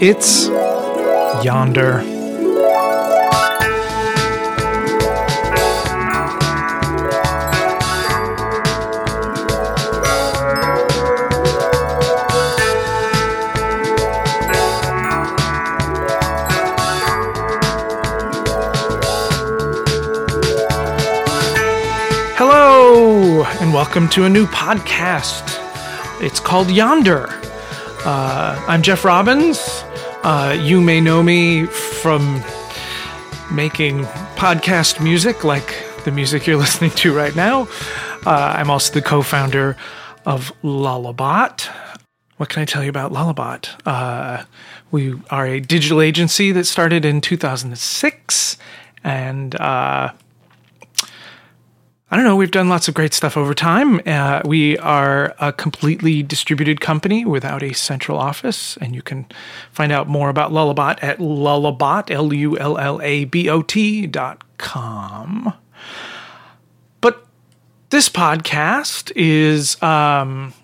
It's Yonder. Hello, and welcome to a new podcast. It's called Yonder. Uh, I'm Jeff Robbins. Uh, you may know me from making podcast music like the music you're listening to right now. Uh, I'm also the co founder of Lullabot. What can I tell you about Lullabot? Uh, we are a digital agency that started in 2006 and uh, I don't know. We've done lots of great stuff over time. Uh, we are a completely distributed company without a central office, and you can find out more about Lullabot at lullabot, L U L L A B O T dot com. But this podcast is um,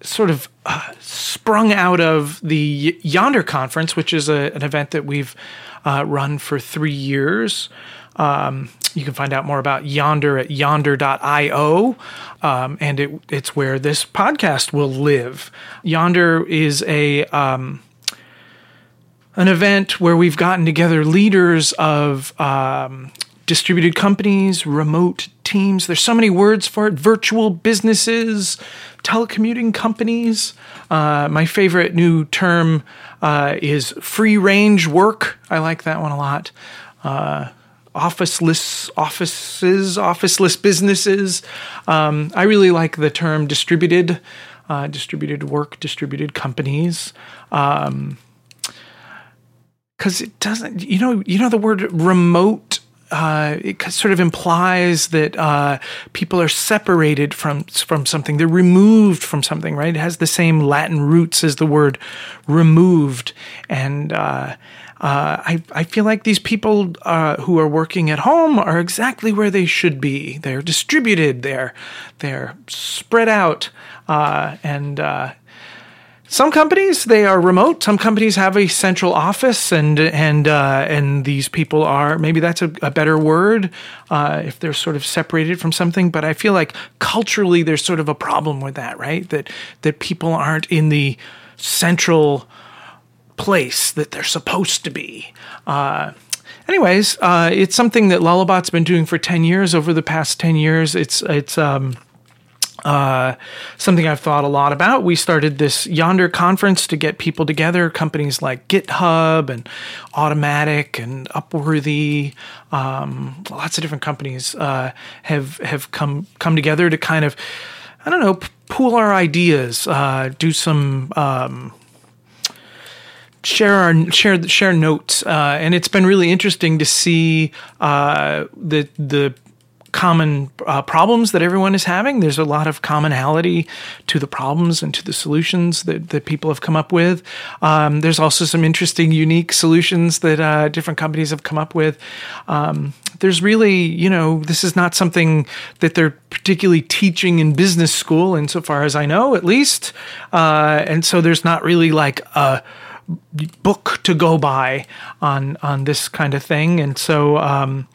sort of uh, sprung out of the Yonder Conference, which is a, an event that we've uh, run for three years. Um, you can find out more about Yonder at yonder.io, um, and it, it's where this podcast will live. Yonder is a um, an event where we've gotten together leaders of um, distributed companies, remote teams. There's so many words for it virtual businesses, telecommuting companies. Uh, my favorite new term uh, is free range work. I like that one a lot. Uh, officeless offices, officeless businesses. Um, I really like the term distributed, uh, distributed work, distributed companies. Um, because it doesn't, you know, you know the word remote. Uh, it sort of implies that uh, people are separated from from something. They're removed from something, right? It has the same Latin roots as the word removed, and uh, uh, I, I feel like these people uh, who are working at home are exactly where they should be. They're distributed. They're they're spread out, uh, and uh, some companies they are remote. Some companies have a central office, and and uh, and these people are maybe that's a, a better word if they're sort of separated from something. But I feel like culturally there's sort of a problem with that, right? That that people aren't in the central place that they're supposed to be. Uh, anyways, uh, it's something that Lullabot's been doing for ten years. Over the past ten years, it's it's um, uh, something I've thought a lot about. We started this Yonder conference to get people together. Companies like GitHub and Automattic and Upworthy, um, lots of different companies uh, have have come come together to kind of I don't know pool our ideas, uh, do some. Um, share our share share notes, uh, and it's been really interesting to see uh, the the common uh, problems that everyone is having. There's a lot of commonality to the problems and to the solutions that, that people have come up with. Um, there's also some interesting, unique solutions that uh, different companies have come up with. Um, there's really, you know, this is not something that they're particularly teaching in business school, insofar as I know, at least. Uh, and so there's not really like a book to go by on on this kind of thing, and so. Um,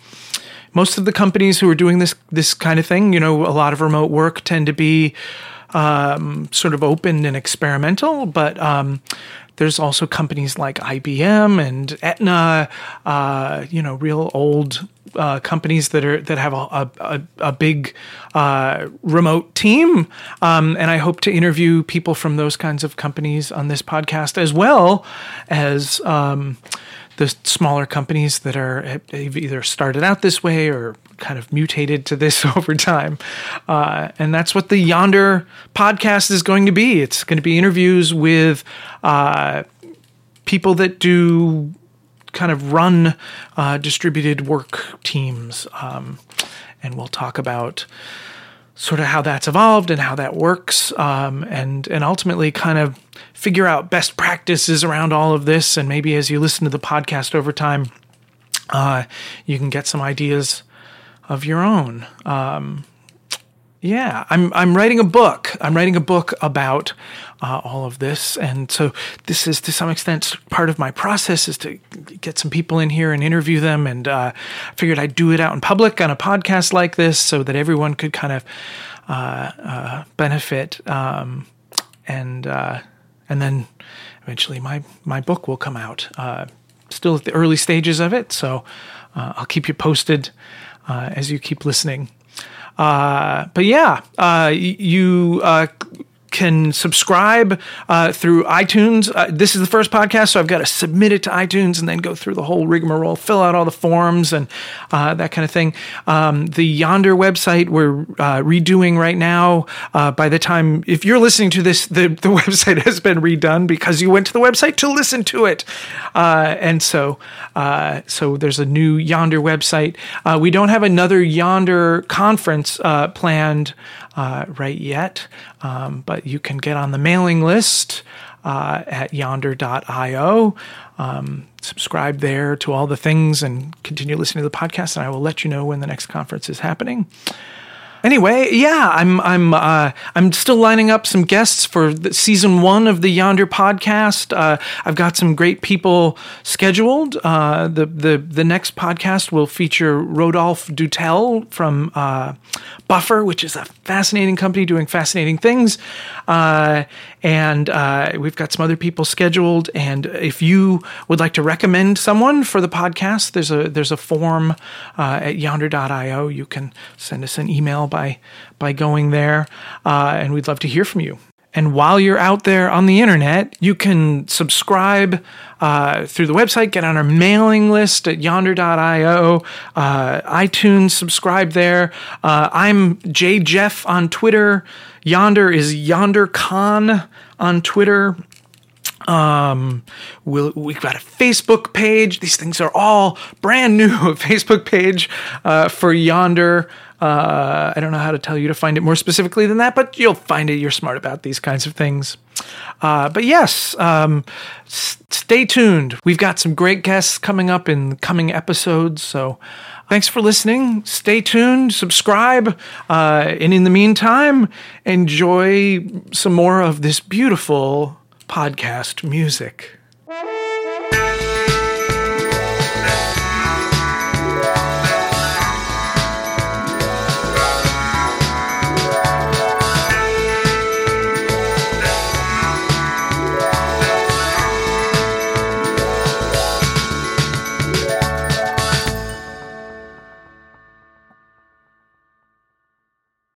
most of the companies who are doing this this kind of thing, you know, a lot of remote work tend to be um, sort of open and experimental, but um, there's also companies like IBM and Aetna, uh, you know, real old uh, companies that are that have a a, a big uh, remote team, um, and I hope to interview people from those kinds of companies on this podcast as well as. Um, the smaller companies that are either started out this way or kind of mutated to this over time. Uh, and that's what the Yonder podcast is going to be. It's going to be interviews with uh, people that do kind of run uh, distributed work teams. Um, and we'll talk about sort of how that's evolved and how that works, um, and and ultimately kind of figure out best practices around all of this. And maybe as you listen to the podcast over time, uh, you can get some ideas of your own. Um, Yeah, I'm I'm writing a book. I'm writing a book about uh, all of this, and so this is to some extent part of my process is to get some people in here and interview them. And uh, I figured I'd do it out in public on a podcast like this, so that everyone could kind of uh, uh benefit. Um, and uh, and then eventually my my book will come out. Uh, still at the early stages of it, so I'll keep you posted as you keep listening. Uh, but yeah, uh, you uh, can subscribe uh, through iTunes. Uh, this is the first podcast, so I've got to submit it to iTunes and then go through the whole rigmarole, fill out all the forms and uh, that kind of thing. Um, the Yonder website we're uh, redoing right now. Uh, by the time, if you're listening to this, the, the website has been redone because you went to the website to listen to it. Uh, and so, so there's a new Yonder website. we don't have another Yonder conference planned uh, right yet, um, but you can get on the mailing list uh, at yonder.io. Um, subscribe there to all the things and continue listening to the podcast, and I will let you know when the next conference is happening anyway, yeah, I'm I'm uh, I'm still lining up some guests for season one of the Yonder podcast. Uh, I've got some great people scheduled. Uh, the the the next podcast will feature Rodolphe Dutel from uh, Buffer, which is a fascinating company doing fascinating things. Uh, and uh, we've got some other people scheduled. And if you would like to recommend someone for the podcast, there's a there's a form at yonder.io. You can send us an email by by going there, uh, and we'd love to hear from you. And while you're out there on the internet, you can subscribe uh, through the website, get on our mailing list at yonder.io, uh, iTunes, subscribe there. Uh, I'm J Jeff on Twitter. Yonder is YonderCon on Twitter. Um, we'll, we've got a Facebook page. These things are all brand new. A Facebook page uh, for Yonder. Uh, I don't know how to tell you to find it more specifically than that, but you'll find it. You're smart about these kinds of things. Uh, but yes, um, s- stay tuned. We've got some great guests coming up in coming episodes. So thanks for listening. Stay tuned, subscribe. Uh, and in the meantime, enjoy some more of this beautiful podcast music.